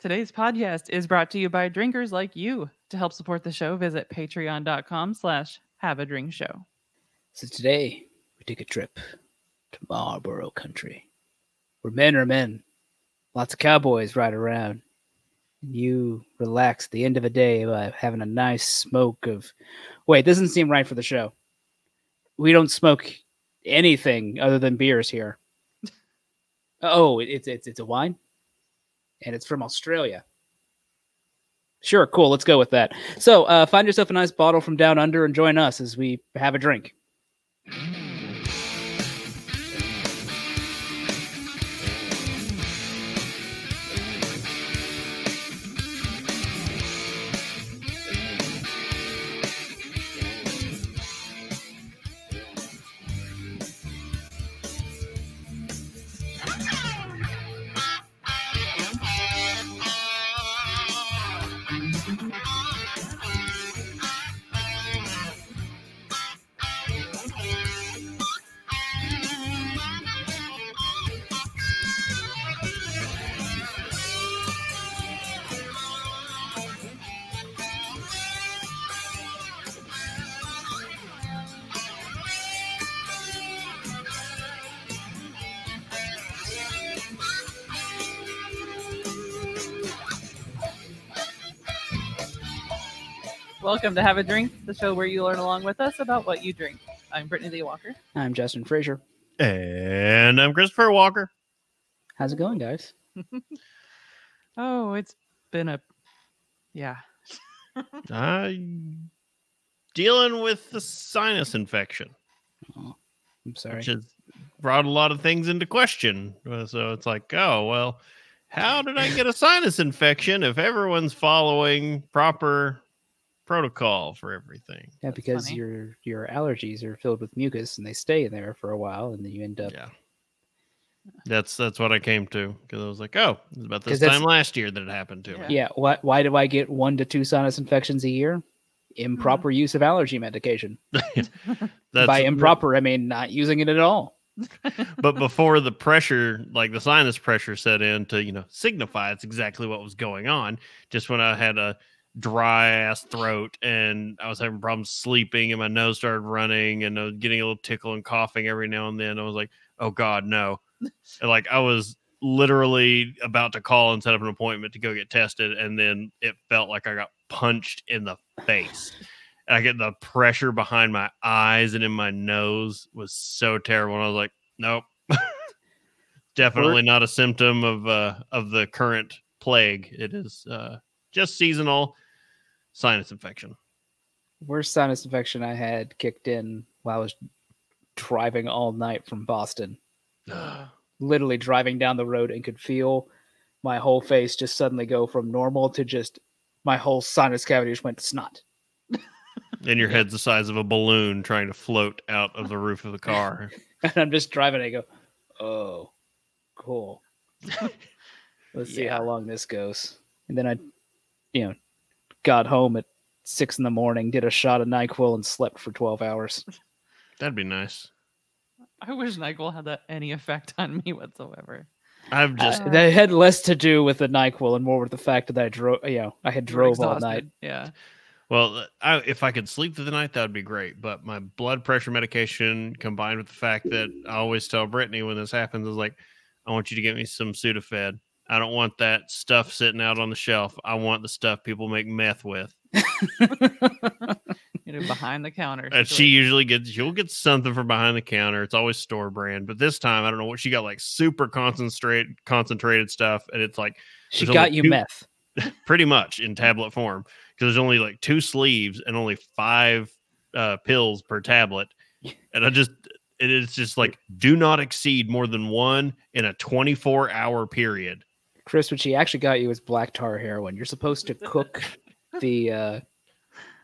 Today's podcast is brought to you by drinkers like you. To help support the show, visit patreon.com slash have a drink show. So today we take a trip to Marlboro country, where men are men. Lots of cowboys ride around. And you relax at the end of a day by having a nice smoke of. Wait, this doesn't seem right for the show. We don't smoke anything other than beers here. oh, it's it's it's a wine, and it's from Australia. Sure, cool. Let's go with that. So, uh, find yourself a nice bottle from down under and join us as we have a drink. Welcome to Have a Drink, the show where you learn along with us about what you drink. I'm Brittany Lee Walker. I'm Justin Frazier. And I'm Christopher Walker. How's it going, guys? Oh, it's been a yeah. Uh, dealing with the sinus infection, Oh, I'm sorry. which has brought a lot of things into question. Uh, So it's like, oh, well, how did I get a sinus infection if everyone's following proper protocol for everything? Yeah, That's because funny. your your allergies are filled with mucus and they stay in there for a while, and then you end up. Yeah. That's that's what I came to because I was like, oh, it was about 'Cause this time last year that it happened to me. Yeah. Why why do I get one to two sinus infections a year? Improper use of allergy medication. That's By improper, I mean not using it at all. but before the pressure, like the sinus pressure set in to, you know, signify it's exactly what was going on. Just when I had a dry ass throat and I was having problems sleeping and my nose started running and I was getting a little tickle and coughing every now and then. I was like, oh God, no. And, like I was literally about to call and set up an appointment to go get tested. And then it felt like I got punched in the face. And I get the pressure behind my eyes and in my nose was so terrible. And I was like, nope. Definitely not a symptom of uh of the current plague. It is uh just seasonal sinus infection. Worst sinus infection I had kicked in while I was driving all night from Boston. Literally driving down the road and could feel my whole face just suddenly go from normal to just my whole sinus cavity just went to snot. and your head's the size of a balloon trying to float out of the roof of the car. And I'm just driving. I go, oh, cool. Let's see how long this goes. And then I, you know, got home at six in the morning, did a shot of Nyquil, and slept for 12 hours. That'd be nice. I wish NyQuil had that any effect on me whatsoever. I've just Uh, that had less to do with the Nyquil and more with the fact that I drove. You know, I had drove all night. Yeah. well, I, if I could sleep through the night, that would be great. But my blood pressure medication combined with the fact that I always tell Brittany when this happens is like, I want you to get me some Sudafed. I don't want that stuff sitting out on the shelf. I want the stuff people make meth with. You know, behind the counter. And she usually gets she'll get something from behind the counter. It's always store brand, but this time I don't know what she got like super concentrate concentrated stuff, and it's like She got you two- meth. pretty much in tablet form because there's only like two sleeves and only five uh, pills per tablet, and I just it is just like do not exceed more than one in a 24 hour period. Chris, what she actually got you is black tar heroin. You're supposed to cook the uh,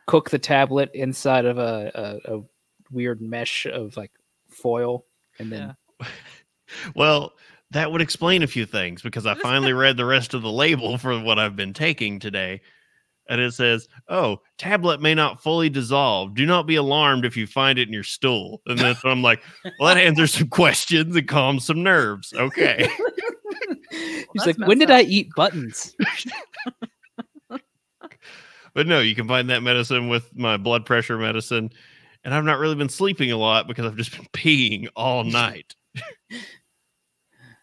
cook the tablet inside of a, a, a weird mesh of like foil, and then Well, that would explain a few things because I finally read the rest of the label for what I've been taking today. And it says, Oh, tablet may not fully dissolve. Do not be alarmed if you find it in your stool. And that's when I'm like, Well, that answers some questions and calms some nerves. Okay. He's like, when messed did I eat buttons? But no, you combine that medicine with my blood pressure medicine, and I've not really been sleeping a lot because I've just been peeing all night.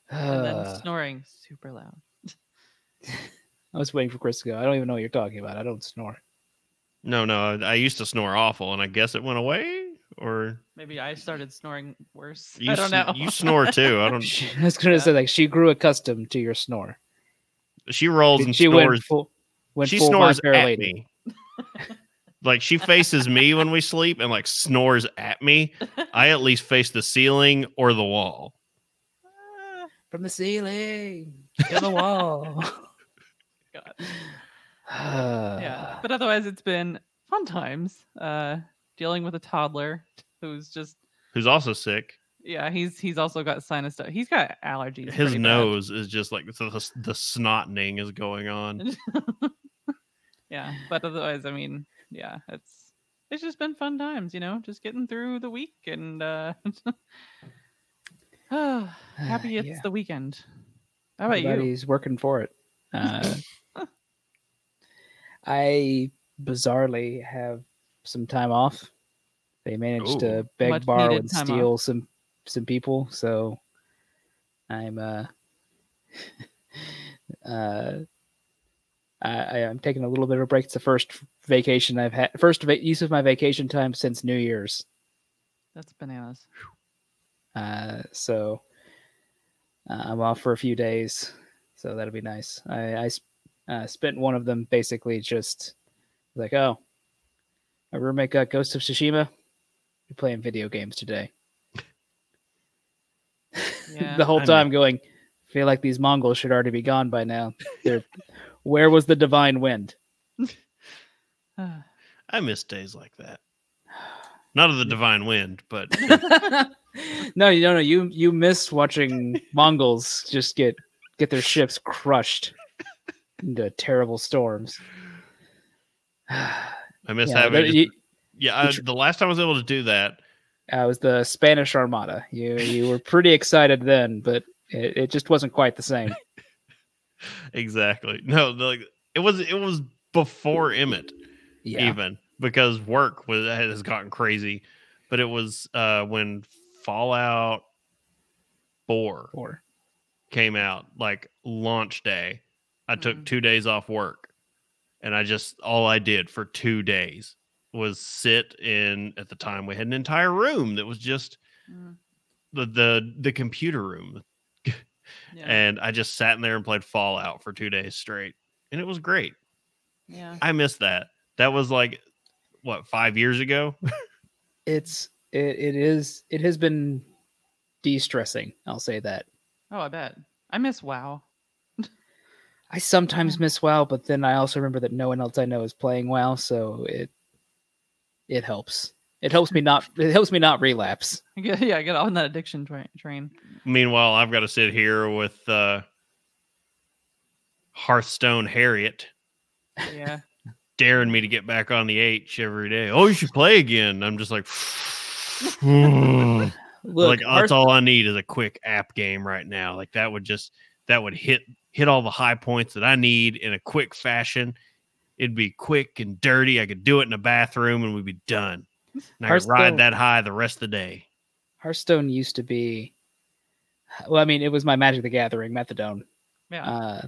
and then snoring super loud. I was waiting for Chris to go. I don't even know what you're talking about. I don't snore. No, no, I, I used to snore awful, and I guess it went away. Or Maybe I started snoring worse. you, I don't sn- know. you snore too. I don't. She, I was gonna Yeah. say like she grew accustomed to your snore. She rolls and she snores. went full, went she full snores at lady. me. like she faces me when we sleep and like snores at me. I at least face the ceiling or the wall. From the ceiling to the wall. God. yeah. yeah but otherwise it's been fun times uh dealing with a toddler who's just Who's also sick. yeah he's he's also got sinus stuff he's got allergies His pretty bad. nose is just like the, the, the snotting is going on. yeah but otherwise i mean yeah it's it's just been fun times you know just getting through the week and uh happy it's Yeah. the weekend how about you He's working for it. Uh, I bizarrely have some time off. They managed Ooh. to beg, borrow, and time steal some some people. So I'm uh, uh, I, I am taking a little bit of a break. It's the first vacation I've had, first va- use of my vacation time since New Year's. that's bananas Uh, so uh, I'm off for a few days, so that'll be nice. I, I sp- uh, spent one of them basically just like, oh, my roommate got Ghost of Tsushima. We're playing video games today. yeah the whole I know. time going, feel like these Mongols should already be gone by now. They're, where was the divine wind? I miss days like that. Not of the divine wind, but no, you don't know. You you miss watching Mongols just get get their ships crushed into terrible storms. I miss Yeah, having. just- you- yeah, I, the last time I was able to do that, uh, it was the Spanish Armada. You you were pretty excited then, but it, it just wasn't quite the same. exactly. No, the- like it was. It was before Emmett. Yeah, even because work was has gotten crazy. But it was uh when Fallout Four or came out, like launch day. I took Mhm. two days off work, and I just all I did for two days was sit in. At the time, we had an entire room that was just mm, the the the computer room, yeah. and I just sat in there and played Fallout for two days straight, and it was great. yeah I miss that. That was like what five years ago. it's it, it is it has been de-stressing. I'll say that. oh i bet i miss wow I sometimes miss WoW, but then I also remember that no one else I know is playing WoW, so it it helps. It helps me not it helps me not relapse. I get, yeah, I get on that addiction tra- train. Meanwhile, I've got to sit here with uh, Hearthstone Harriet Yeah. daring me to get back on the H every day. Oh, you should play again. I'm just like, like Look, oh, Hearth- that's all I need is a quick app game right now. Like that would just that would hit hit all the high points that I need in a quick fashion. It'd be quick and dirty. I could do it in a bathroom and we'd be done. And I could ride that high the rest of the day. Hearthstone used to be well, I mean, it was my Magic the Gathering methadone. Yeah. Uh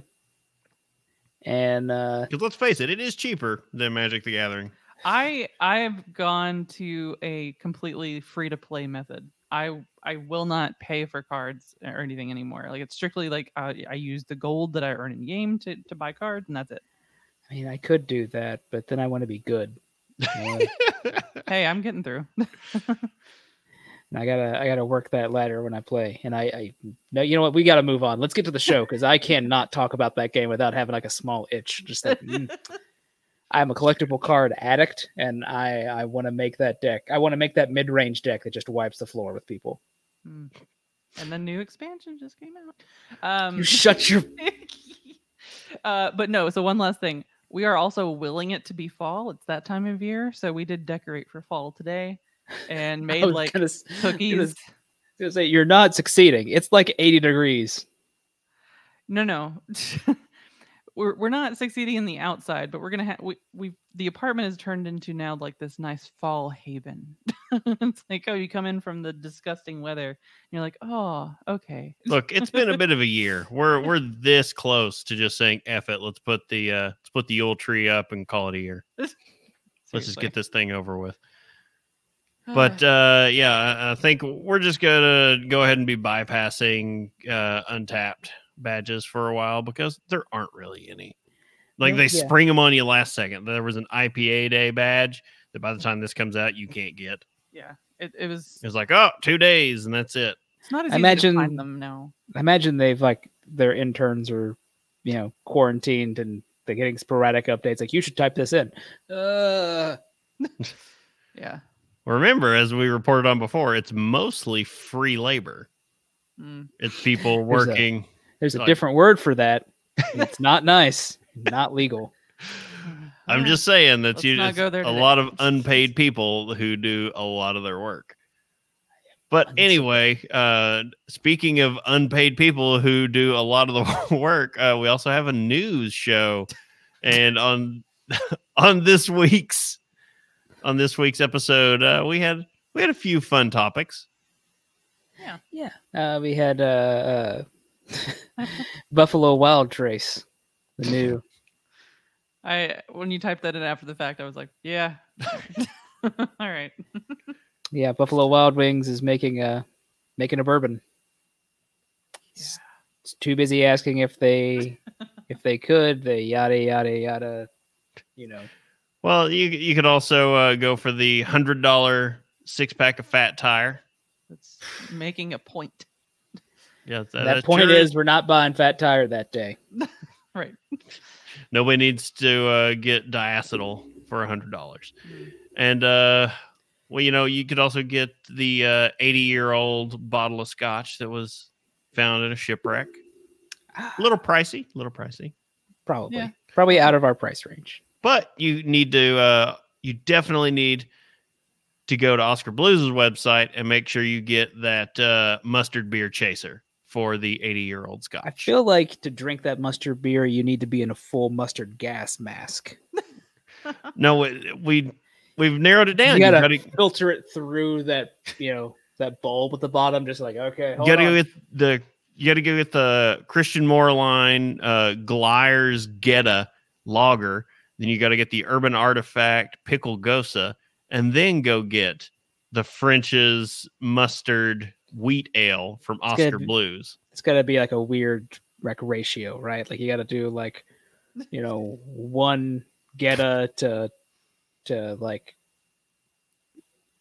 and uh Because let's face it, it is cheaper than Magic the Gathering. I I've gone to a completely free to play method. I I will not pay for cards or anything anymore. Like it's strictly like I, I use the gold that I earn in game to, to buy cards and that's it. I mean, I could do that, but then I want to be good. Hey, I'm getting through. and I gotta I gotta work that ladder when I play. And I, I no, you know what? We gotta move on. Let's get to the show because I cannot talk about that game without having like a small itch. Just that. mm. I'm a collectible card addict, and I I want to make that deck. I want to make that mid range deck that just wipes the floor with people. Mm. and the new expansion just came out. Um You shut your. uh, but no, so one last thing. We are also willing it to be fall. It's that time of year. So we did decorate for fall today and made like gonna, cookies. gonna say you're not succeeding. It's like 80 degrees. No, no. We're we're not succeeding in the outside, but we're gonna have we we the apartment is turned into now like this nice fall haven. it's like oh, you come in from the disgusting weather, and you're like oh okay. Look, it's been a bit of a year. We're we're this close to just saying F it. Let's put the uh let's put the old tree up and call it a year. Let's just get this thing over with. But uh yeah, I- I think we're just gonna go ahead and be bypassing uh untapped badges for a while because there aren't really any. Like they yeah. spring them on you last second. There was an IPA day badge that by the time this comes out you can't get. yeah, it, it was. It's like, oh, two days and that's it. It's not as I easy to imagine- find them now. I imagine they've like their interns are, you know, quarantined and they're getting sporadic updates. Like you should type this in. Uh, Yeah. Remember, as we reported on before, it's mostly free labor. Mm. It's people working. There's a Like- different word for that. It's not nice, not legal. I'm just saying that Let's you not it's go there a today. lot of unpaid people who do a lot of their work. But anyway, uh, speaking of unpaid people who do a lot of the work, uh, we also have a news show, and on on this week's on this week's episode, uh, we had we had a few fun topics. Yeah. Yeah. Uh, we had uh, uh, Buffalo Wild Trace, the new. I when you typed that in after the fact, I was like, yeah. All right. Yeah, Buffalo Wild Wings is making a making a bourbon. It's, it's too busy asking if they if they could. They yada yada yada. You know. Well, you you could also uh, go for the hundred dollar six pack of Fat Tire. That's making a point. Yeah, that point is we're not buying Fat Tire that day. Right. nobody needs to uh, get diacetyl for a hundred dollars. And uh, well, you know, you could also get the uh, eighty year old bottle of scotch that was found in a shipwreck. A little pricey, a little pricey, Probably. Yeah. Probably out of our price range. but you need to. Uh, you definitely need to go to Oskar Blues' website and make sure you get that uh, mustard beer chaser for the eighty year old scotch. I feel like to drink that mustard beer, you need to be in a full mustard gas mask. no, we we've narrowed it down. you You gotta, gotta, filter it through that, you know, that bulb at the bottom. Just like okay, you gotta on. go with the you gotta go with the Christian Moerlein uh Gliers Goetta lager. Then you gotta get the Urban Artifact Pickle Gosa, and then go get the French's mustard wheat ale from It's Oskar good. Blues. it's got to be like a weird like ratio, right? Like you got to do like, you know, one Goetta to to like,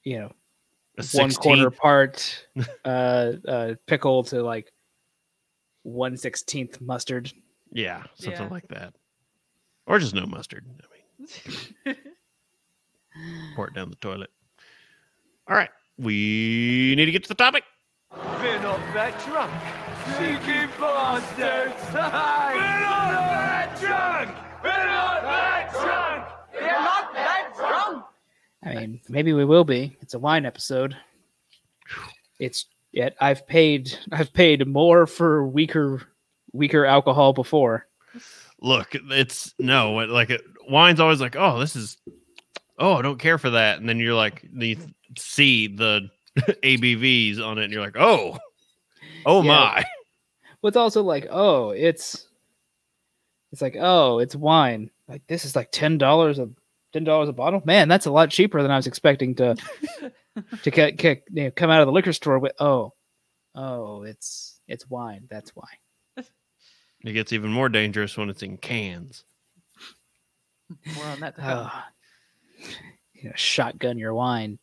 you know, one quarter part uh, uh, pickle to like one sixteenth mustard. Yeah, something Yeah. like that. Or just no mustard. I mean, pour it down the toilet. All right. We need to get to the topic. We're not that drunk. Cheeky bastards! We're not that drunk! We're not that drunk! We're not that drunk! I mean, maybe we will be. It's a wine episode. It's yet I've paid I've paid more for weaker weaker alcohol before. look it's no like it, wine's always like oh this is oh i don't care for that and then you're like you see the abvs on it and you're like oh oh Yeah. my But it's also like, oh, it's it's like, oh, it's wine. Like this is like ten dollars a ten dollars a bottle. Man, that's a lot cheaper than I was expecting to to get, get, you know, come out of the liquor store with. Oh, oh, it's it's wine. That's why. it gets even more dangerous when it's in cans More on that. to come. Oh, you know, shotgun your wine.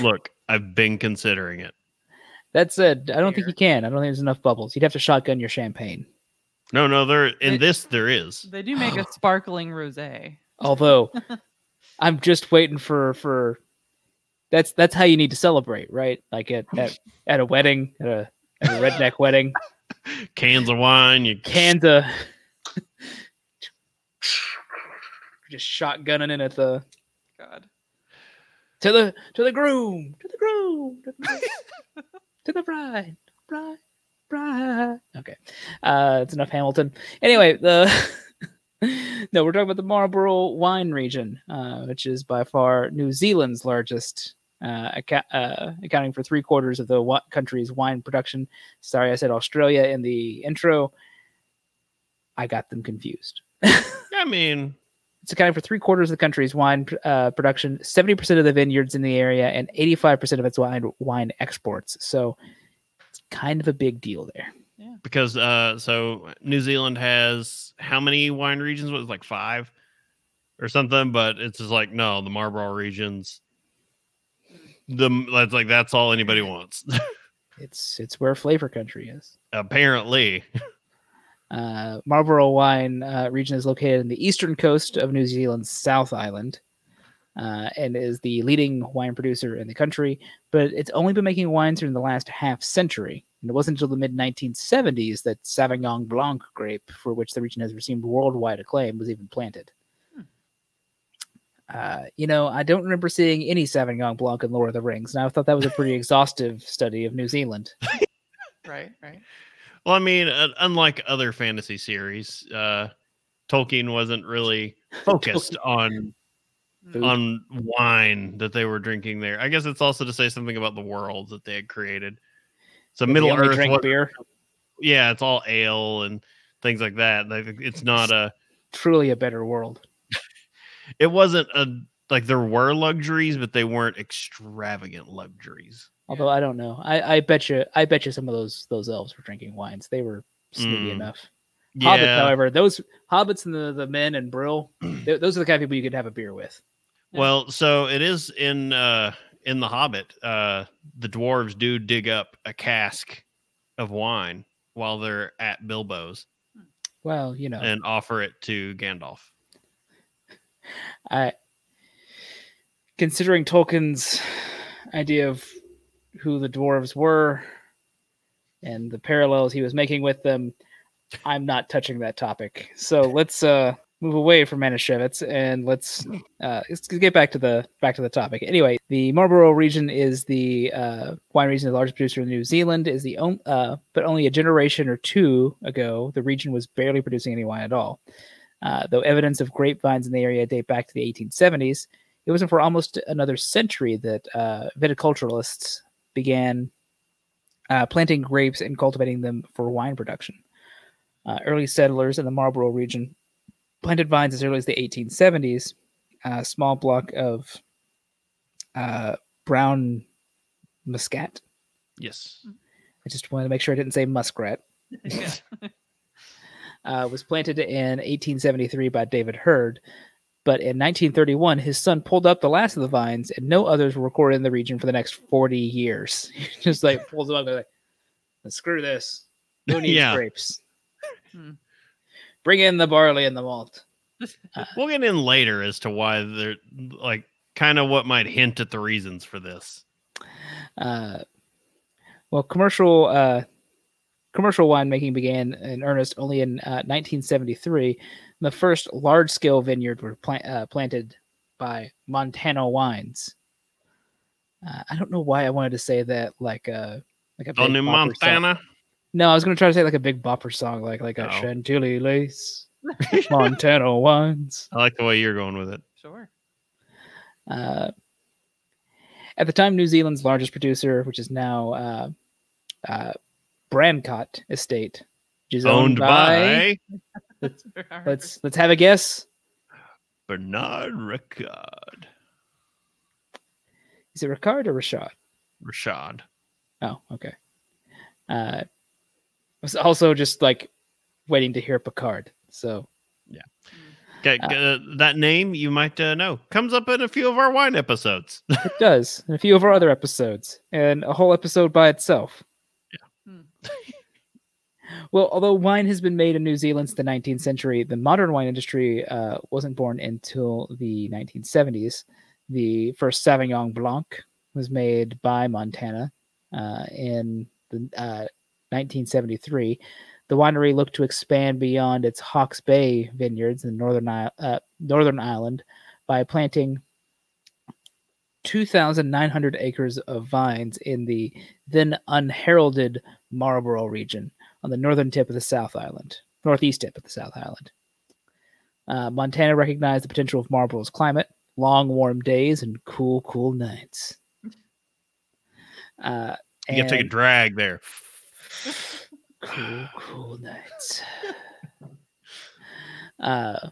look i've been considering it That said, I don't think you can. I don't think there's enough bubbles. You'd have to shotgun your champagne. no no there in It- this there is They do make a sparkling rosé. Although, I'm just waiting for for. That's that's how you need to celebrate, right? Like at at, at a wedding, at a, at a redneck wedding, cans of wine you cans of just shotgunning it at the God. To the to the groom, to the groom, to the, groom, to the bride, bride. bright. Okay, uh, it's enough Hamilton. Anyway, the no, we're talking about the Marlborough wine region, uh, which is by far New Zealand's largest, uh, acca- uh, accounting for three quarters of the wa- country's wine production. Sorry, I said Australia in the intro. I got them confused. I mean, It's accounting for three quarters of the country's wine uh, production, 70% of the vineyards in the area, and 85% of its wine wine exports. So it's kind of a big deal there. because uh, so New Zealand has how many wine regions? Was it like five or something? But it's just like no, the Marlborough regions. The that's like that's all anybody wants. It's it's where flavor country is. Apparently, Uh, Marlborough wine uh, region is located in the eastern coast of New Zealand's South Island uh, and is the leading wine producer in the country. But it's only been making wines during the last half century. And it wasn't until the mid 1970s that Sauvignon Blanc grape, for which the region has received worldwide acclaim, was even planted. Uh, you know, I don't remember seeing any Sauvignon Blanc in Lord of the Rings, and I thought that was a pretty exhaustive study of New Zealand. Right, right. Well, I mean, uh, unlike other fantasy series, uh, Tolkien wasn't really focused on Food. on wine that they were drinking there. I guess it's also to say something about the world that they had created. So They Middle Earth, was- beer. yeah, it's all ale and things like that. Like, It's not a. Truly a better world. It wasn't a like there were luxuries, but they weren't extravagant luxuries. Although I don't know, I, I bet you, I bet you some of those those elves were drinking wines. They were snooty Mm. enough. Hobbits, however, those hobbits and the, the men and Brill, th- those are the kind of people you could have a beer with. Well, so it is in uh in the Hobbit. Uh the dwarves do dig up a cask of wine while they're at Bilbo's Well, you know, and offer it to Gandalf. I considering Tolkien's idea of who the dwarves were and the parallels he was making with them, I'm not touching that topic. So let's uh move away from Manischewitz and let's uh let's get back to the back to the topic. Anyway, the Marlborough region is the uh wine region the largest producer in New Zealand is the on, uh but only a generation or two ago the region was barely producing any wine at all. Uh, though evidence of grapevines in the area date back to the 1870s, it wasn't for almost another century that uh, viticulturalists began uh, planting grapes and cultivating them for wine production. Uh, early settlers in the Marlborough region planted vines as early as the 1870s. A small block of uh, brown muscat. Yes. I just wanted to make sure I didn't say muskrat. uh, was planted in 1873 by David Herd. But in 1931, his son pulled up the last of the vines, and no others were recorded in the region for the next 40 years. Just like pulls them up, they're like, "Screw this! Who needs Yeah. grapes? Hmm. Bring in the barley and the malt." We'll get in later as to why they're like kind of what might hint at the reasons for this. Uh, well, commercial uh, commercial winemaking began in earnest only in uh, 1973. The first large scale vineyard were plant, uh, planted by Montana Wines. Uh, I don't know why I wanted to say that like a like a big On in song. Montana. No, I was going to try to say like a big bopper song, like like a Oh. Chantilly lace, Montana Wines. I like the way you're going with it. Sure. Uh, at the time, New Zealand's largest producer, which is now uh, uh, Brancott Estate, which is Owned by Let's let's have a guess. Bernard Ricard. Is it Ricard or Rashad? Rashad. Oh, okay. Uh, I was also just like waiting to hear Picard. So Okay, Uh, uh, that name you might uh, know comes up in a few of our wine episodes. it does, and a few of our other episodes, and a whole episode by itself. Well, although wine has been made in New Zealand since the 19th century, the modern wine industry uh, wasn't born until the 1970s. The first Sauvignon Blanc was made by Montana uh, in the, uh, 1973. The winery looked to expand beyond its Hawke's Bay vineyards in northern uh, Northern Ireland by planting 2,900 acres of vines in the then unheralded Marlborough region on the northern tip of the South Island, northeast tip of the South Island. Uh, Montana recognized the potential of Marlborough's climate, long warm days and cool, cool nights. Uh, You gotta take a drag there. cool, cool nights. uh,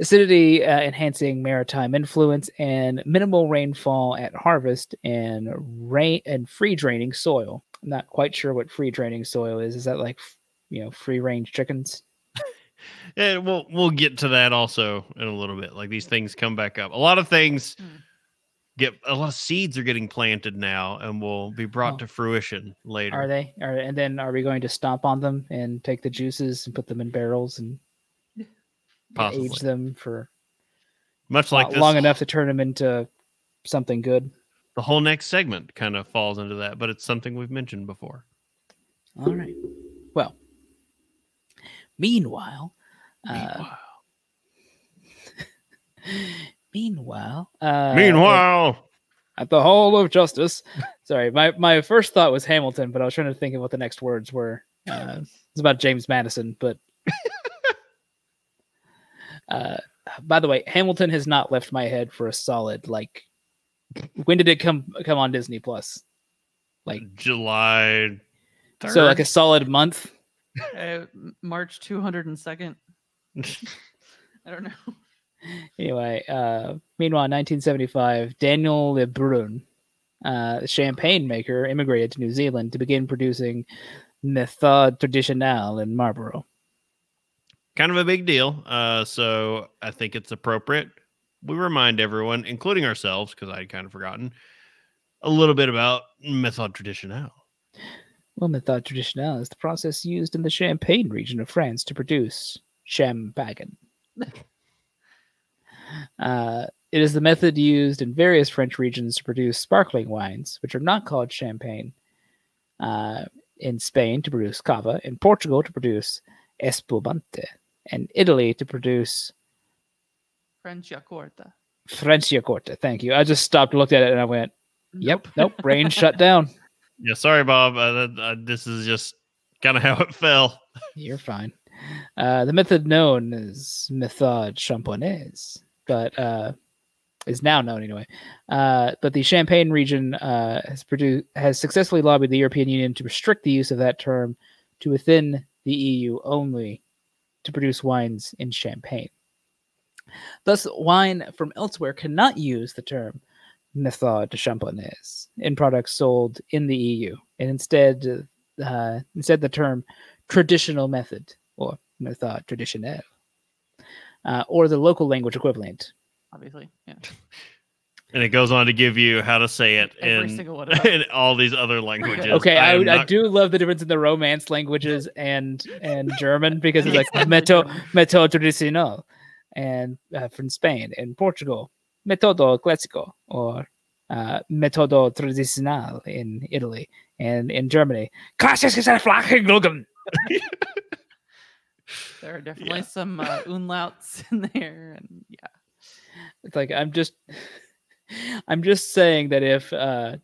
acidity uh, enhancing maritime influence and minimal rainfall at harvest and rain and free draining soil. I'm not quite sure what free draining soil is. Is that like you know free range chickens? And we'll we'll get to that also in a little bit. Like these things come back up. A lot of things Hmm. get a lot of seeds are getting planted now and will be brought Oh. to fruition later. Are they? Are, and then are we going to stomp on them and take the juices and put them in barrels and Possibly. age them for Much lo- like this, long enough to turn them into something good? The whole next segment kind of falls into that, but it's something we've mentioned before. All right. Well, meanwhile, uh, Meanwhile, meanwhile, uh, Meanwhile, at the Hall of Justice. Sorry, my my first thought was Hamilton, but I was trying to think of what the next words were. Uh, it's about James Madison, but. uh, by the way, Hamilton has not left my head for a solid like. When did it come come on Disney Plus? Like July. 3rd? so, like a solid month. Uh, March 202nd. I don't know. Anyway, uh, meanwhile, 1975, Daniel Lebrun, uh, champagne maker, immigrated to New Zealand to begin producing Méthode Traditionnelle in Marlborough. kind of a big deal. Uh, so I think it's appropriate. We remind everyone, including ourselves, because I had kind of forgotten, a little bit about Method Traditionnel. Well, Méthode Traditionnelle is the process used in the Champagne region of France to produce champagne. uh, it is the method used in various French regions to produce sparkling wines, which are not called champagne. Uh, in Spain to produce cava, in Portugal to produce espumante, and Italy to produce Franciacorta. Franciacorta. Thank you. I just stopped, looked at it, and I went, "Yep, nope, brain shut down." Yeah, sorry, Bob. Uh, uh, this is just kind of how it fell. You're fine. Uh, the method known as méthode champenoise, but uh, is now known anyway. Uh, but the Champagne region uh, has produced has successfully lobbied the European Union to restrict the use of that term to within the EU only to produce wines in Champagne. Thus, wine from elsewhere cannot use the term méthode champenoise in products sold in the EU, and instead, uh, instead the term traditional method or méthode traditionnelle, uh, or the local language equivalent. Obviously. Yeah. And it goes on to give you how to say it Every in, single one in all these other languages. Okay, I, am would- I do love the difference in the Romance languages and and German because it's like méthode méthode traditionnelle, and uh, from Spain and Portugal, método clásico or uh, método tradicional in Italy and in Germany. Klassisches Flachenglugen. There are definitely some uh, umlauts in there. And yeah. It's like I'm just I'm just saying that if uh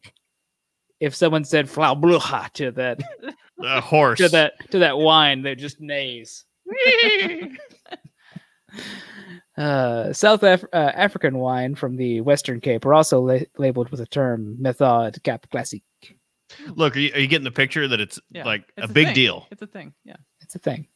if someone said Flaubrucha to that a horse. to that to that wine, they just neighs. Uh, South Af- uh, African wine from the Western Cape are also la- labeled with the term Méthode Cap Classique. Look, are you, are you getting the picture that it's Yeah. like It's a big deal? It's a thing. Yeah. It's a thing.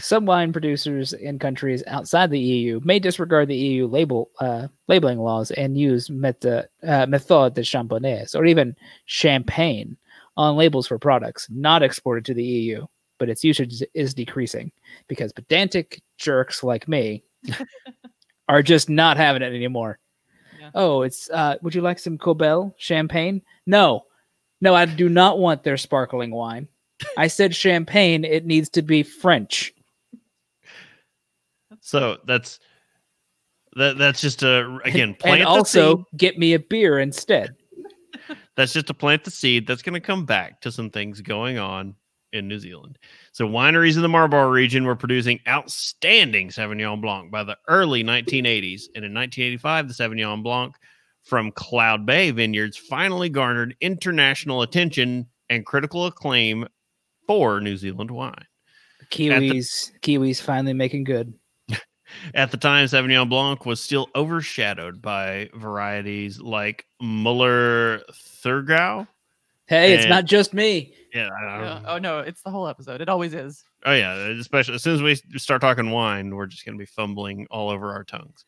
Some wine producers in countries outside the EU may disregard the EU label uh, labeling laws and use meta, uh, Méthode de Champenoise or even champagne on labels for products not exported to the EU, but its usage is decreasing because pedantic jerks like me are just not having it anymore. Yeah. Oh, it's uh, would you like some Korbel champagne? No, no, I do not want their sparkling wine. I said champagne. It needs to be French. So that's that. That's just a again and plant the also seed. get me a beer instead. That's just to plant the seed. That's going to come back to some things going on in New Zealand. So wineries in the Marlborough region were producing outstanding Sauvignon Blanc by the early 1980s, and in 1985, the Sauvignon Blanc from Cloudy Bay Vineyards finally garnered international attention and critical acclaim for New Zealand wine. The Kiwis, Kiwis finally making good. At the time, Sauvignon Blanc was still overshadowed by varieties like Muller Thurgau. Hey, it's not just me. Yeah, I don't Yeah. know. Oh no, it's the whole episode. It always is. Oh yeah, especially as soon as we start talking wine, we're just going to be fumbling all over our tongues.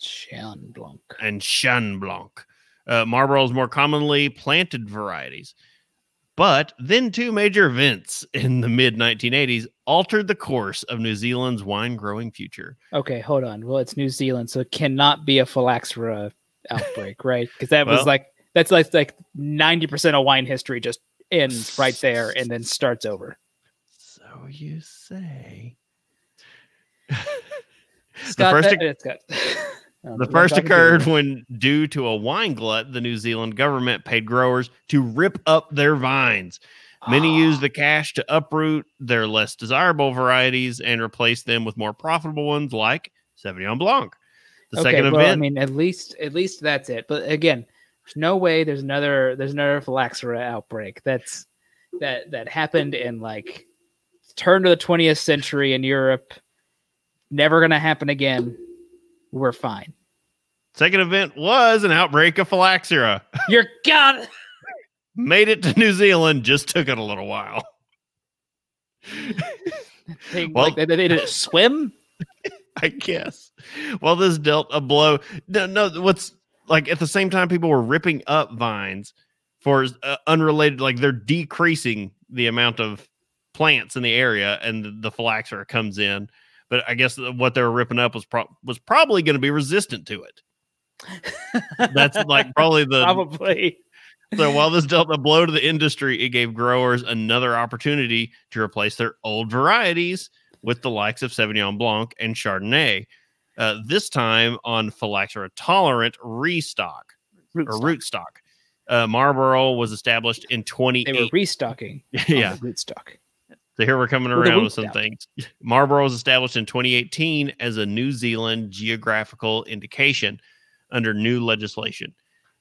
Chenin Blanc. And Chenin Blanc, uh, Marlborough's more commonly planted varieties. But then two major events in the mid 1980s altered the course of New Zealand's wine growing future. Okay, hold on. Well, it's New Zealand, so it cannot be a phylloxera outbreak, right? Because that was like that's like like ninety percent of wine history just ends right there and then starts over. So you say. Scott, first that- it's Scott. I don't know The first occurred when, due to a wine glut, the New Zealand government paid growers to rip up their vines. Many ah. used the cash to uproot their less desirable varieties and replace them with more profitable ones like Sauvignon Blanc. The okay, second well, event, I mean, at least at least that's it. But again, there's no way there's another there's another phylloxera outbreak. That's that that happened in like turn to the 20th century in Europe. Never gonna happen again. We're fine. second event was an outbreak of phylloxera. You're God. Made it to New Zealand, just took it a little while. They, Well- like they, they didn't swim. I guess. Well, this dealt a blow. No, no, what's like at the same time, people were ripping up vines for uh, unrelated, like they're decreasing the amount of plants in the area, and the, the phylloxera comes in. But I guess what they were ripping up was pro- was probably going to be resistant to it. That's like probably the Probably. so while this dealt a blow to the industry, it gave growers another opportunity to replace their old varieties with the likes of Sauvignon Blanc and Chardonnay. Uh, this time on phylloxera tolerant restock Root or root stock. Uh, Marlborough was established in They were restocking. yeah. the root stock. So here we're coming around with some things. Marlborough was established in 2018 as a New Zealand geographical indication under new legislation.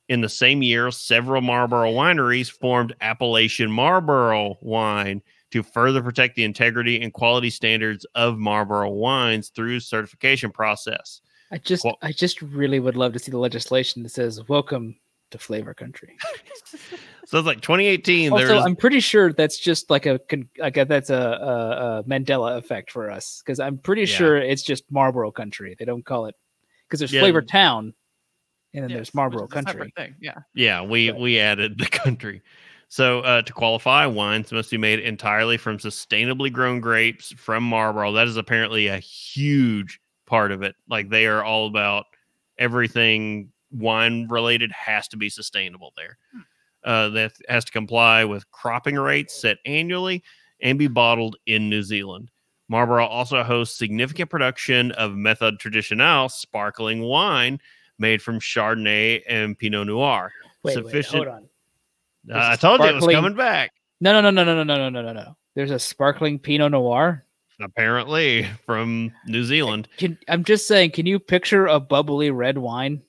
In the same year, several Marlborough wineries formed Appellation Marlborough wine to further protect the integrity and quality standards of Marlborough wines through certification process. I just Well- I just really would love to see the legislation that says welcome to flavor country. So it's like 2018. Also, there's I'm pretty sure that's just like a con- like a, that's a, a, a Mandela effect for us because I'm pretty Yeah. sure it's just Marlboro country. They don't call it because there's Yeah. Flavor Town, and then Yes, there's which Marlboro country. Thing. Yeah. Yeah, we Right. we added the country. So uh, to qualify, wines must be made entirely from sustainably grown grapes from Marlborough. That is apparently a huge part of it. Like they are all about everything wine related has to be sustainable there. Uh, that has to comply with cropping rates set annually and be bottled in New Zealand. Marlborough also hosts significant production of Method Traditional sparkling wine made from Chardonnay and Pinot Noir. Wait, Sufficient- wait, hold on. Uh, There's a I told you it was coming back. No, no, no, no, no, no, no, no, no, no. No. There's a sparkling Pinot Noir. Apparently from New Zealand. Can, I'm just saying, can you picture a bubbly red wine?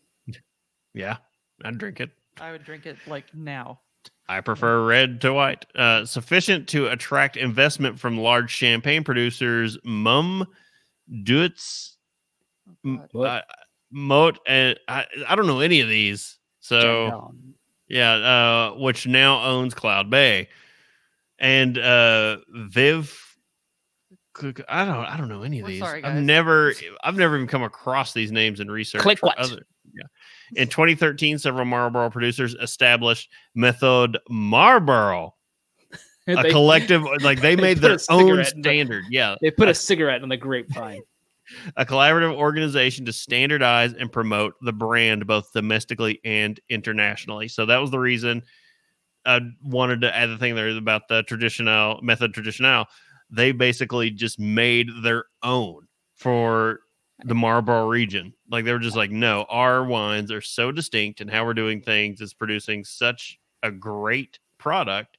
Yeah, I'd drink it. I would drink it like now. I prefer red to white. Uh, sufficient to attract investment from large champagne producers Mumm, Dutz, M- uh, Moat, and I, I don't know any of these. So Chandon. Yeah, uh, which now owns Cloudy Bay, and uh, Viv. I don't. I don't know any of We're these. sorry, I've never. I've never even come across these names in research. Click what? Other, yeah. In 2013, several Marlborough producers established Method Marlborough, a They- collective. Like they they made their own the- standard. Yeah, They put a cigarette on the grapevine. A collaborative organization to standardize and promote the brand both domestically and internationally. So that was the reason I wanted to add the thing there about the traditional method traditional. They basically just made their own for the Marlborough region. Like they were just like, no, our wines are so distinct and how we're doing things is producing such a great product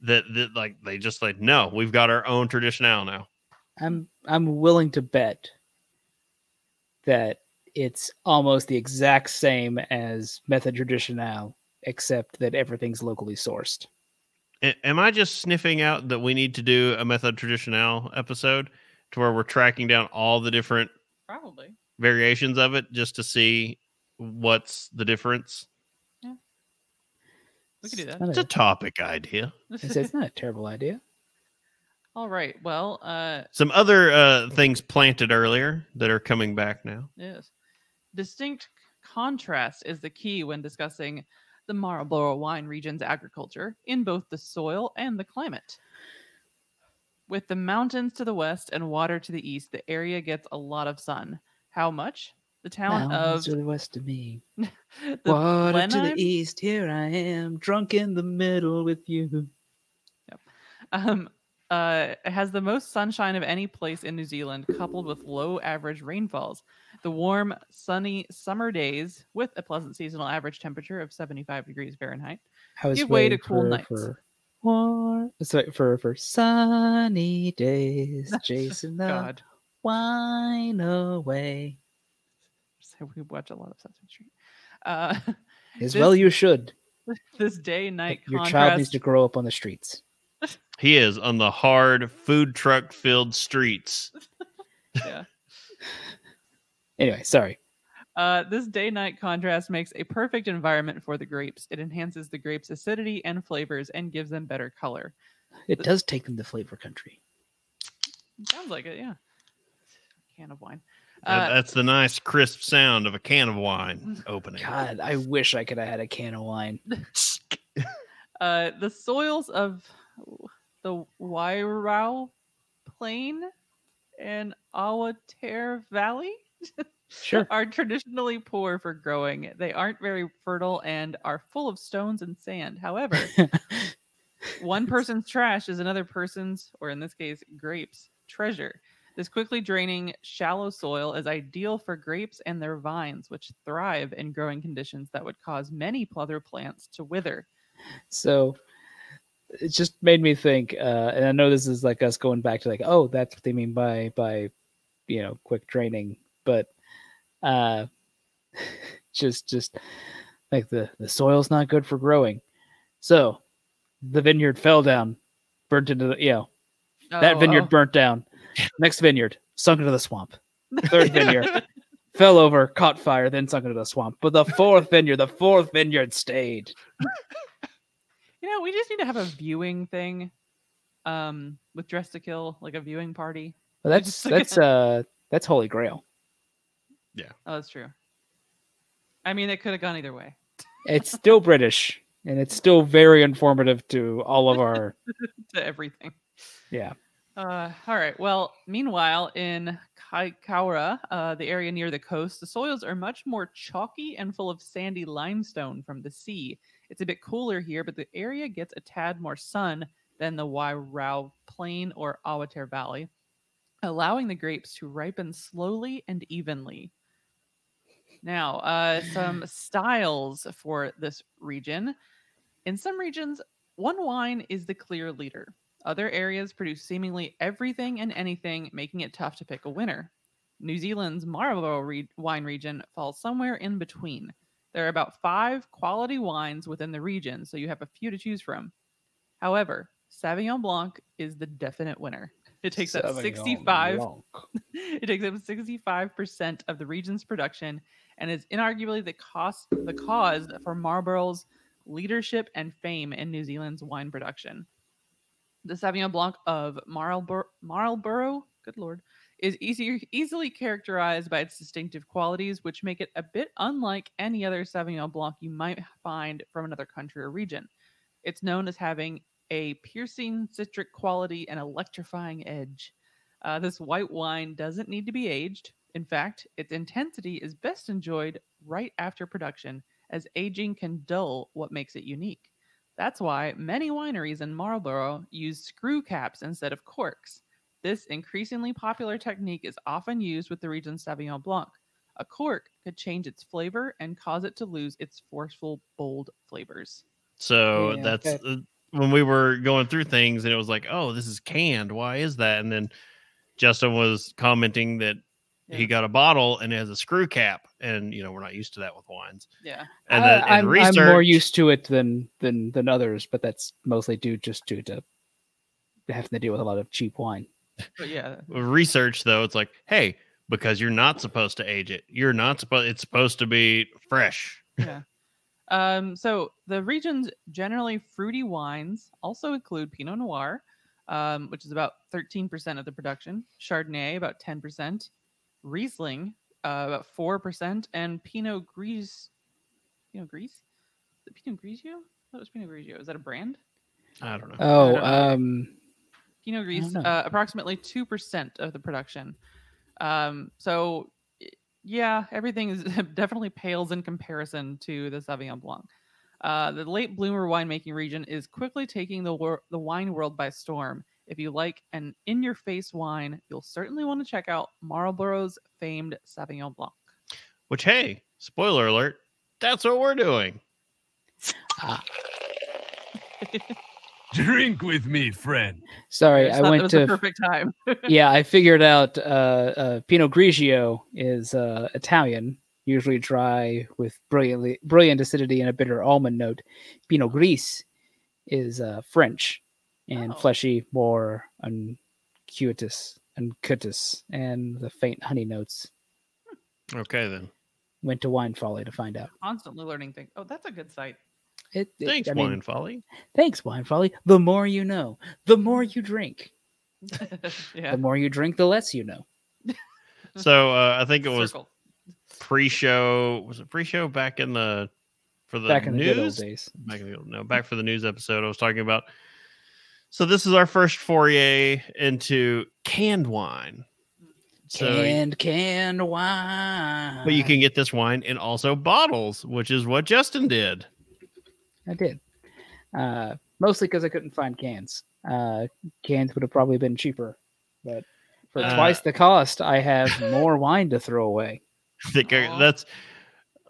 that, that like they just like, no, we've got our own traditional now. I'm I'm willing to bet that it's almost the exact same as Method Traditional, except that everything's locally sourced. Am I just sniffing out that we need to do a method traditional episode to where we're tracking down all the different Probably. variations of it just to see what's the difference? Yeah. We could do that. Not It's a- a topic idea. it's, it's not a terrible idea. All right. Well, uh, Some other uh, things planted earlier that are coming back now. yes. Distinct contrast is the key when discussing the Marlborough wine region's agriculture in both the soil and the climate. With the mountains to the west and water to the east, the area gets a lot of sun. How much? The town Mountains of to the west of me, the water to the east. Here I am, drunk in the middle with you. um, uh, it has the most sunshine of any place in New Zealand, coupled with low average rainfalls. The warm, sunny summer days, with a pleasant seasonal average temperature of 75 degrees Fahrenheit. Give way to cool for, nights. For, sorry, for for sunny days, the God, wine away. so we watch a lot of Sesame Street. Uh, As This- well, you should. this day-night Your contrast. child needs to grow up on the streets. He is on the hard food truck filled streets. yeah. Anyway, sorry. Uh, this day night contrast makes a perfect environment for the grapes. It enhances the grapes' acidity and flavors and gives them better color. It does take them to flavor country. Sounds like it, yeah. Can of wine. That- Uh, that's the nice crisp sound of a can of wine opening. God, I wish I could have had a can of wine. uh, the soils of the Wairau Plain and Awatere Valley Sure. are traditionally poor for growing. They aren't very fertile and are full of stones and sand. However, one person's trash is another person's, or in this case, grapes, treasure. This quickly draining, shallow soil is ideal for grapes and their vines, which thrive in growing conditions that would cause many other plants to wither. So it just made me think, uh, and I know this is like us going back to like, oh, that's what they mean by by you know quick draining, but uh, just just like the the soil's not good for growing. So the vineyard fell down, burnt into the you know that Oh, vineyard oh. burnt down. Next vineyard sunk into the swamp. Third vineyard fell over, caught fire, then sunk into the swamp. But the fourth vineyard, the fourth vineyard stayed. You know, we just need to have a viewing thing um with Dress to Kill, like a viewing party. Well, that's just- that's uh that's Holy Grail. Yeah. Oh, that's true. I mean, it could have gone either way. It's still British, and it's still very informative to all of our to everything. yeah. Uh, all right. Well, meanwhile, in Kaikoura, uh, the area near the coast, the soils are much more chalky and full of sandy limestone from the sea. It's a bit cooler here, but the area gets a tad more sun than the Wairau Plain or Awatere Valley, allowing the grapes to ripen slowly and evenly. Now, uh, some styles for this region. In some regions, one wine is the clear leader. Other areas produce seemingly everything and anything, making it tough to pick a winner. New Zealand's Marlborough re- wine region falls somewhere in between. There are about five quality wines within the region, so you have a few to choose from. However, Sauvignon Blanc is the definite winner. It takes up 65 it takes up 65% of the region's production and is inarguably the cost the cause for Marlborough's leadership and fame in New Zealand's wine production. The Sauvignon Blanc of Marlborough, Marlborough good lord, is easier, easily characterized by its distinctive qualities, which make it a bit unlike any other Sauvignon Blanc you might find from another country or region. It's known as having a piercing citric quality and electrifying edge. Uh, this white wine doesn't need to be aged. In fact, its intensity is best enjoyed right after production, as aging can dull what makes it unique. That's why many wineries in Marlborough use screw caps instead of corks. This increasingly popular technique is often used with the region's Sauvignon Blanc. A cork could change its flavor and cause it to lose its forceful, bold flavors. So Yeah, that's okay. uh, when we were going through things, and it was like, "Oh, this is canned. Why is that?" And then Justin was commenting that he got a bottle and it has a screw cap, and you know we're not used to that with wines. Yeah. And I- then in I'm, research, I'm more used to it than than than others, but that's mostly due just due to having to deal with a lot of cheap wine. But yeah. research though, it's like, hey, because you're not supposed to age it. You're not supposed. It's supposed to be fresh. yeah. Um, so the region's generally fruity wines also include Pinot Noir, um, which is about 13% of the production, Chardonnay about 10%, Riesling uh, about 4%, and Pinot Gris. Pinot Gris? Is it Pinot Grigio? That was Pinot Grigio. Is that a brand? I don't know. Oh, don't know. um, Pinot Gris, know. uh, approximately 2% of the production. Um, so, yeah, everything is definitely pales in comparison to the Sauvignon Blanc. Uh, the late bloomer winemaking region is quickly taking the, wor- the wine world by storm. If you like an in your face wine, you'll certainly want to check out Marlborough's famed Sauvignon Blanc. Which, hey, spoiler alert, that's what we're doing. Drink with me, friend. sorry, It's I not- went was the to perfect time. yeah, I figured out uh, uh, Pinot Grigio is uh, Italian, usually dry with brilliantly brilliant acidity and a bitter almond note. Pinot Gris is uh, French and Oh. fleshy, more uncuitous and cutis, and the faint honey notes. Okay then. Went to Wine Folly to find out. Constantly learning things. Oh, that's a good site. It, it- Thanks, I mean, Wine Folly. Thanks, Wine Folly. The more you know, the more you drink. yeah. The more you drink, the less you know. So uh, I think it was Circle. pre-show. Was it pre-show back in the for the Back in the good old news? days. back in the no back for the news episode. I was talking about. So this is our first foray into canned wine. So, Canned, canned wine. but you can get this wine in also bottles, which is what Justin did. I did. Uh, mostly because I couldn't find cans. Uh, cans would have probably been cheaper, but for Uh, twice the cost, I have more wine to throw away. I think I- that's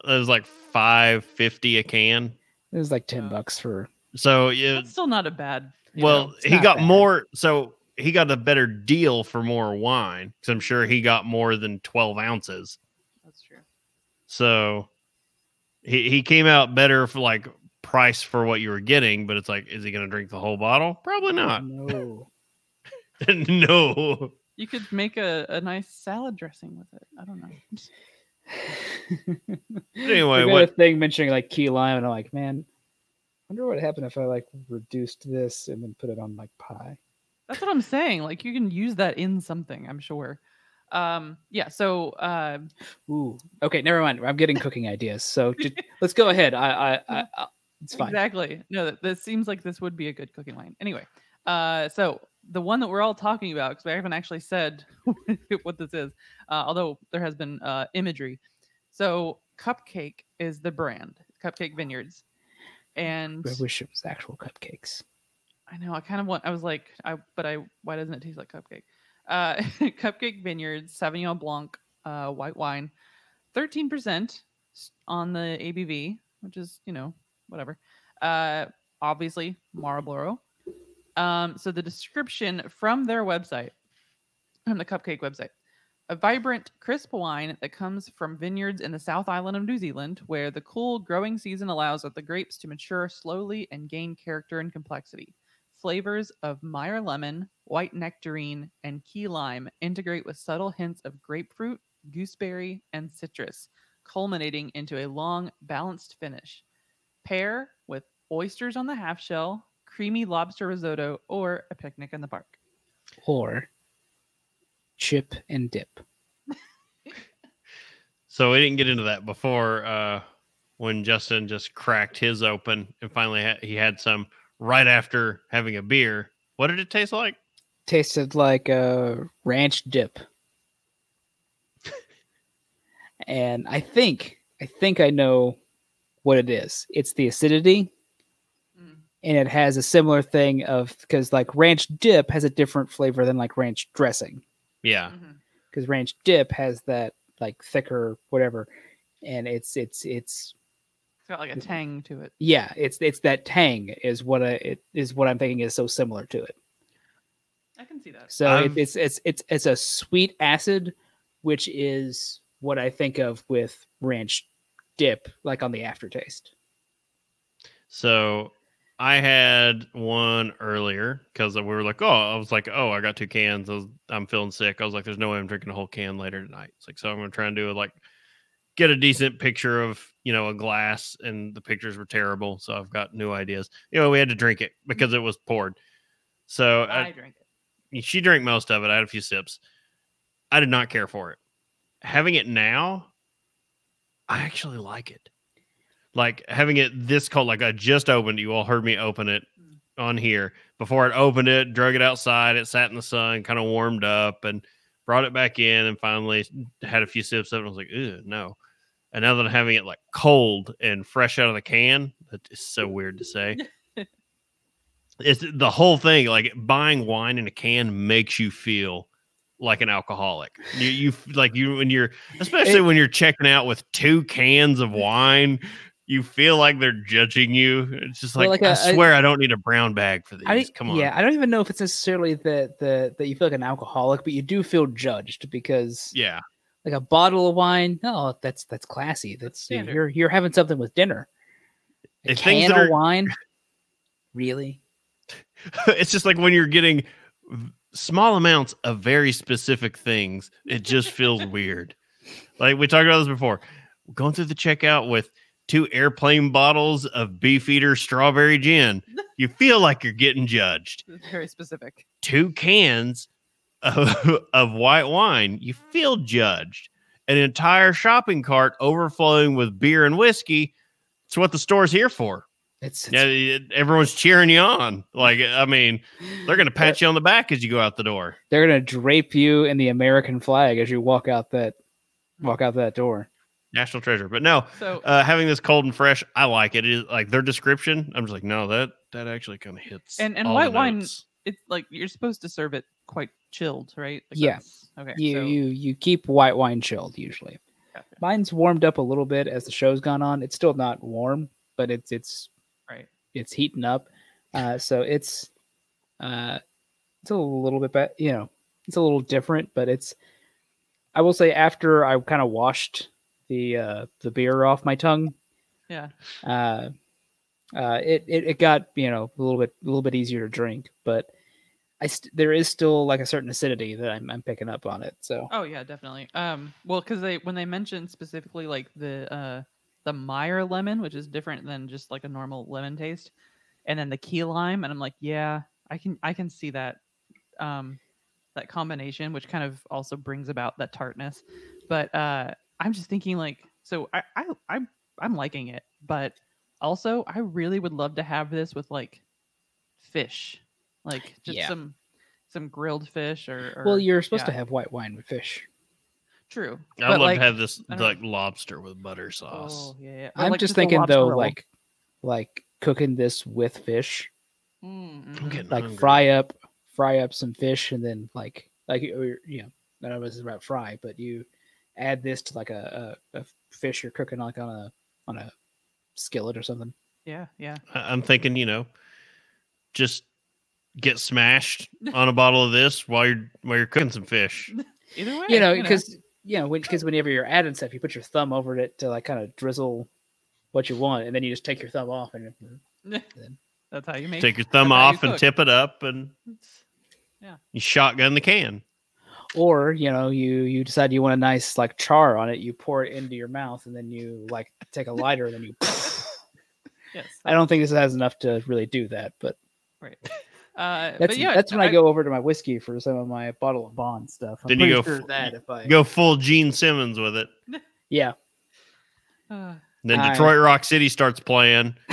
that was like five fifty a can. It was like ten Wow. bucks for. So yeah, That's still not a bad. well, know, he got bad. more. So he got a better deal for more wine because I'm sure he got more than twelve ounces. that's true. So he he came out better for like price for what you were getting, but it's like, is he going to drink the whole bottle? Probably not. No, no. You could make a, a nice salad dressing with it. I don't know. Anyway, what- a thing mentioning like key lime, and I'm like, man, wonder what happened if I like reduced this and then put it on like pie. That's what I'm saying. Like you can use that in something. I'm sure. Um. Yeah. So. Uh. Ooh, okay, never mind. I'm getting cooking ideas. So just, let's go ahead. I, I, I, I it's fine. Exactly. No. That, that seems like this would be a good cooking wine. Anyway. Uh. So the one that we're all talking about because we haven't actually said what this is, uh, although there has been uh, imagery. So Cupcake is the brand. Cupcake Vineyards. And I wish it was actual cupcakes. I know. I kind of want. I was like, I but I. Why doesn't it taste like cupcake? Uh, Cupcake Vineyards Sauvignon Blanc uh, white wine, thirteen percent on the ABV, which is you know whatever. Uh, obviously Marlborough. Um, so the description from their website, from the Cupcake website, a vibrant, crisp wine that comes from vineyards in the South Island of New Zealand, where the cool growing season allows the grapes to mature slowly and gain character and complexity. Flavors of Meyer lemon, white nectarine, and key lime integrate with subtle hints of grapefruit, gooseberry, and citrus, culminating into a long, balanced finish. Pair with oysters on the half shell, creamy lobster risotto, or a picnic in the park. Or chip and dip. So we didn't get into that before uh, when Justin just cracked his open and finally ha- he had some right after having a beer. What did it taste like? Tasted like a ranch dip. and I think I think I know what it is. It's the acidity Mm. and it has a similar thing of because like ranch dip has a different flavor than like ranch dressing Yeah. Because ranch dip has that like thicker whatever and it's it's it's It's got like a tang to it. yeah it's it's that tang is what I, it is what i'm thinking is so similar to it I can see that. so I'm- it, it's it's it's it's a sweet acid which is what I think of with ranch dip, like on the aftertaste. So I had one earlier because we were like, oh, I was like, oh, I got two cans. I I'm feeling sick. I was like, there's no way I'm drinking a whole can later tonight. It's like, so I'm gonna try and do like get a decent picture of you know a glass, and the pictures were terrible. So I've got new ideas. You know, we had to drink it because it was poured. So I I, drink it. she drank most of it. I had a few sips. I did not care for it. Having it now, I actually like it. Like having it this cold, like I just opened. You all heard me open it mm. on here before I opened it, drug it outside. It sat in the sun, kind of warmed up, and brought it back in, and finally had a few sips of it. I was like, "Ew, no." And now that I'm having it like cold and fresh out of the can, that is so weird to say. it's the whole thing. Like buying wine in a can makes you feel like an alcoholic. You, you like you when you're, especially It- when you're checking out with two cans of wine. You feel like they're judging you. It's just Well, like, like I a- I- swear I don't need a brown bag for these. I Come on. Yeah, I don't even know if it's necessarily that the that you feel like an alcoholic, but you do feel judged because Yeah. like a bottle of wine, no, that's that's classy. That's standard. you're you're having something with dinner. A If can of are- wine, really? it's just like when you're getting small amounts of very specific things, it just feels weird. Like we talked about this before. Going through the checkout with two airplane bottles of Beefeater strawberry gin, you feel like you're getting judged. Very specific. Two cans of, of white wine, you feel judged. An entire shopping cart overflowing with beer and whiskey. It's what the store's here for. It's, it's Yeah, it- everyone's cheering you on. Like, I mean, they're gonna pat you on the back as you go out the door. they're gonna drape you in the American flag as you walk out that walk out that door. National treasure. But no, So uh, having this cold and fresh, I like it. It is like their description. I'm just like, no, that that actually kind of hits. And- and all white the wine- it's like you're supposed to serve it quite chilled, right? Like Yeah. Okay. You so, you you keep white wine chilled usually. gotcha. Mine's warmed up a little bit as the show's gone on. It's still not warm, but it's it's right. it's heating up. Uh, so it's uh, it's a little bit better. You know, it's a little different, but it's. I will say after I kind of washed the uh, the beer off my tongue, Yeah. uh, uh, it, it it got you know a little bit a little bit easier to drink, but I st- there is still like a certain acidity that I'm, I'm picking up on it. So Oh yeah, definitely. Um, well, because they when they mentioned specifically like the uh the Meyer lemon, which is different than just like a normal lemon taste, and then the key lime, and I'm like, yeah, I can I can see that um that combination, which kind of also brings about that tartness. But uh I'm just thinking like, so I I I'm I'm liking it, but also I really would love to have this with like fish, like just Yeah. some some grilled fish or, or well, you're supposed to have white wine with fish. True. I'd love like, to have this I don't like lobster with butter sauce. Oh yeah, yeah. I'm like, just a thinking though, roll. like like cooking this with fish, Mm-hmm. like hungry. fry up fry up some fish, and then like like or, you know, none of us is about fry, but you add this to like a, a, a fish you're cooking like on a on a skillet or something. yeah, yeah. I- I'm thinking, you know, just get smashed on a bottle of this while you're while you're cooking some fish. Either way, you know, because you know, because whenever you're adding stuff, you put your thumb over it to like kind of drizzle what you want, and then you just take your thumb off and that's how you make. Take your thumb That's how you off and tip it up, and yeah, you shotgun the can. or you know, you you decide you want a nice like char on it, you pour it into your mouth, and then you like take a lighter, and then you. Yes. I don't think this has enough to really do that, but Right. Uh, that's but yeah, that's when I, go over to my whiskey for some of my bottle of Bond stuff. I'm Then you go sure f- that if I Go full Gene Simmons with it. yeah. Uh, Then I- Detroit Rock City starts playing.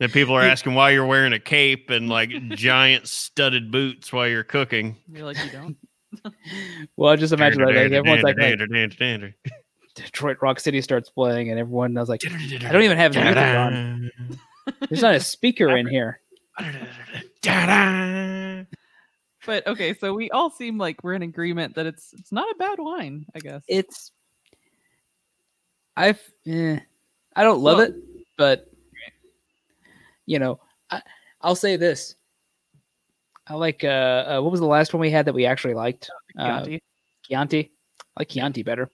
And people are asking why you're wearing a cape and like giant studded boots while you're cooking. you're like you don't. well, I just imagine that like, everyone's like, like Dander, Detroit Rock City starts playing, and everyone knows like, I don't even have the music on. There's not a speaker in here. But okay, so we all seem like we're in agreement that it's it's not a bad wine. I guess. It's I've eh, I don't love Well- it, but you know, I, I'll say this: I like uh, uh what was the last one we had that we actually liked? Uh, Chianti. Chianti. I like Chianti better.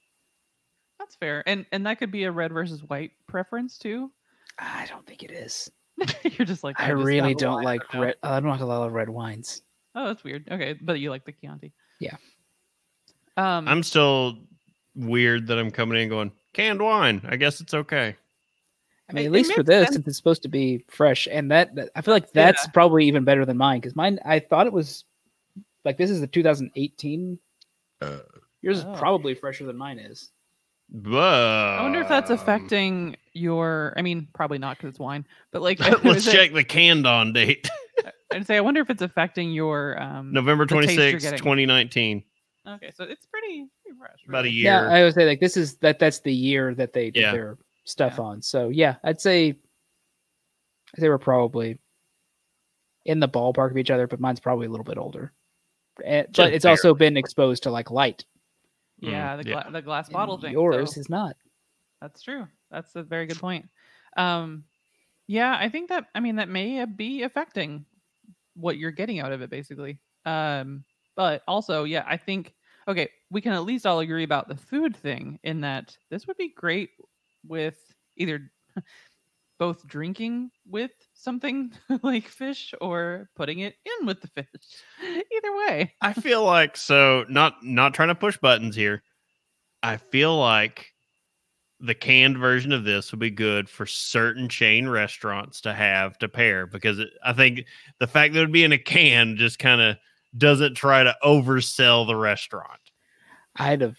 That's fair, and and that could be a red versus white preference too. I don't think it is. You're just like I, just really don't like right now." red. I don't like a lot of red wines. Oh, that's weird. Okay, but you like the Chianti. Yeah. Um, I'm still weird that I'm coming in going canned wine. I guess it's okay. I mean, It- at least for this, sense. it's supposed to be fresh, and that, that- I feel like that's probably even better than mine because mine I thought it was like this is the 2018. Yours is Oh. probably fresher than mine is. But I wonder if that's affecting your. I mean, probably not because it's wine, but like, Let's is it- check the canned on date. I'd say I wonder if it's affecting your um. November the 26, 2019. Okay, so it's pretty, pretty fresh. About a year. Yeah, I would say like this is that that's the year that they did Yeah. their stuff Yeah. on. So yeah, I'd say they were probably in the ballpark of each other, but mine's probably a little bit older. Eh, but Just it's also been exposed to like light. Yeah, Mm, the, yeah. the glass and bottle thing. Yours so is not. that's true. That's a very good point. Um, yeah, I think that I mean that may uh, be affecting what you're getting out of it, basically. Um, but also, yeah, I think okay, we can at least all agree about the food thing in that this would be great with either both drinking with something like fish or putting it in with the fish. Either way. I feel like so not not trying to push buttons here. I feel like the canned version of this would be good for certain chain restaurants to have to pair because it, I think the fact that it would be in a can just kind of doesn't try to oversell the restaurant. I'd have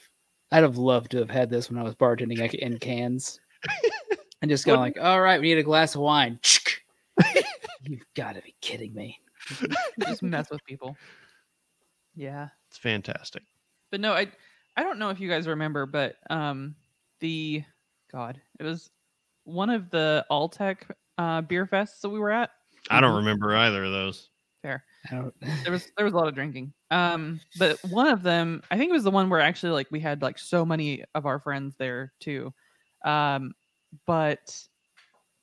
I'd have loved to have had this when I was bartending in cans. And just going like, all right, we need a glass of wine. You've got to be kidding me. Just mess with people. Yeah. It's fantastic. but no i i don't know if you guys remember but um the god it was one of the alltech uh beer fests that we were at I don't Mhm. remember either of those. fair there was there was a lot of drinking um but one of them i think it was the one where actually like we had like so many of our friends there too um but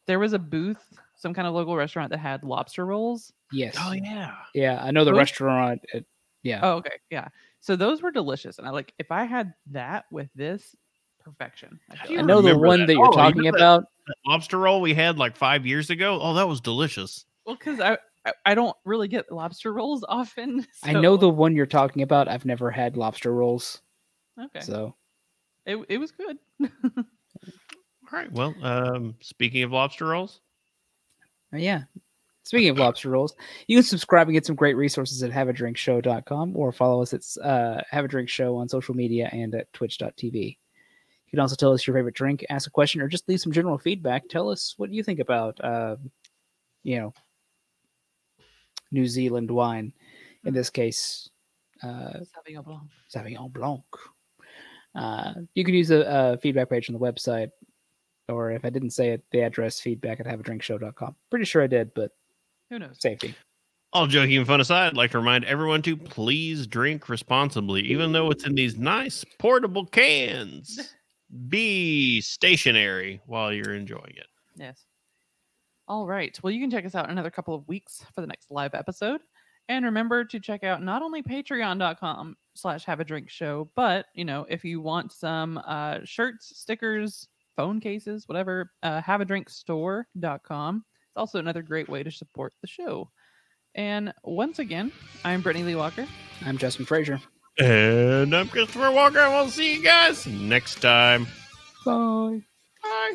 there was a booth some kind of local restaurant that had lobster rolls yes. Oh yeah. Yeah, I know the Those- restaurant. It, yeah. oh okay yeah so those were delicious and i like if i had that with this perfection I I know the one that. that, oh, you're Oh, you talking know about. That lobster roll we had like five years ago. Oh, that was delicious. Well, because I, I I don't really get lobster rolls often. I know the one you're talking about. I've never had lobster rolls, Okay, so it it was good. All right. Well, um, speaking of lobster rolls, uh, yeah. Speaking of lobster rolls, you can subscribe and get some great resources at haveadrinkshow.com or follow us at uh, Have a Drink Show on social media and at twitch.tv. You can also tell us your favorite drink, ask a question, or just leave some general feedback. Tell us what you think about, uh, you know, New Zealand wine. In this case, uh, Sauvignon Blanc. Sauvignon Blanc. Uh, you can use the uh, feedback page on the website, or if I didn't say it, the address feedback at haveadrinkshow.com. Pretty sure I did, but Who knows? safety. all joking and fun aside, I'd like to remind everyone to please drink responsibly, even though it's in these nice portable cans. Be stationary while you're enjoying it. Yes. All right. Well, you can check us out in another couple of weeks for the next live episode. And remember to check out not only patreon.com slash have a drink show, but you know, if you want some uh shirts, stickers, phone cases, whatever, uh have a drink store.com. It's also another great way to support the show. And once again, I'm Brittany Lee Walker. I'm Justin Frazier. And I'm Christopher Walker. and We'll see you guys next time. Bye. Bye.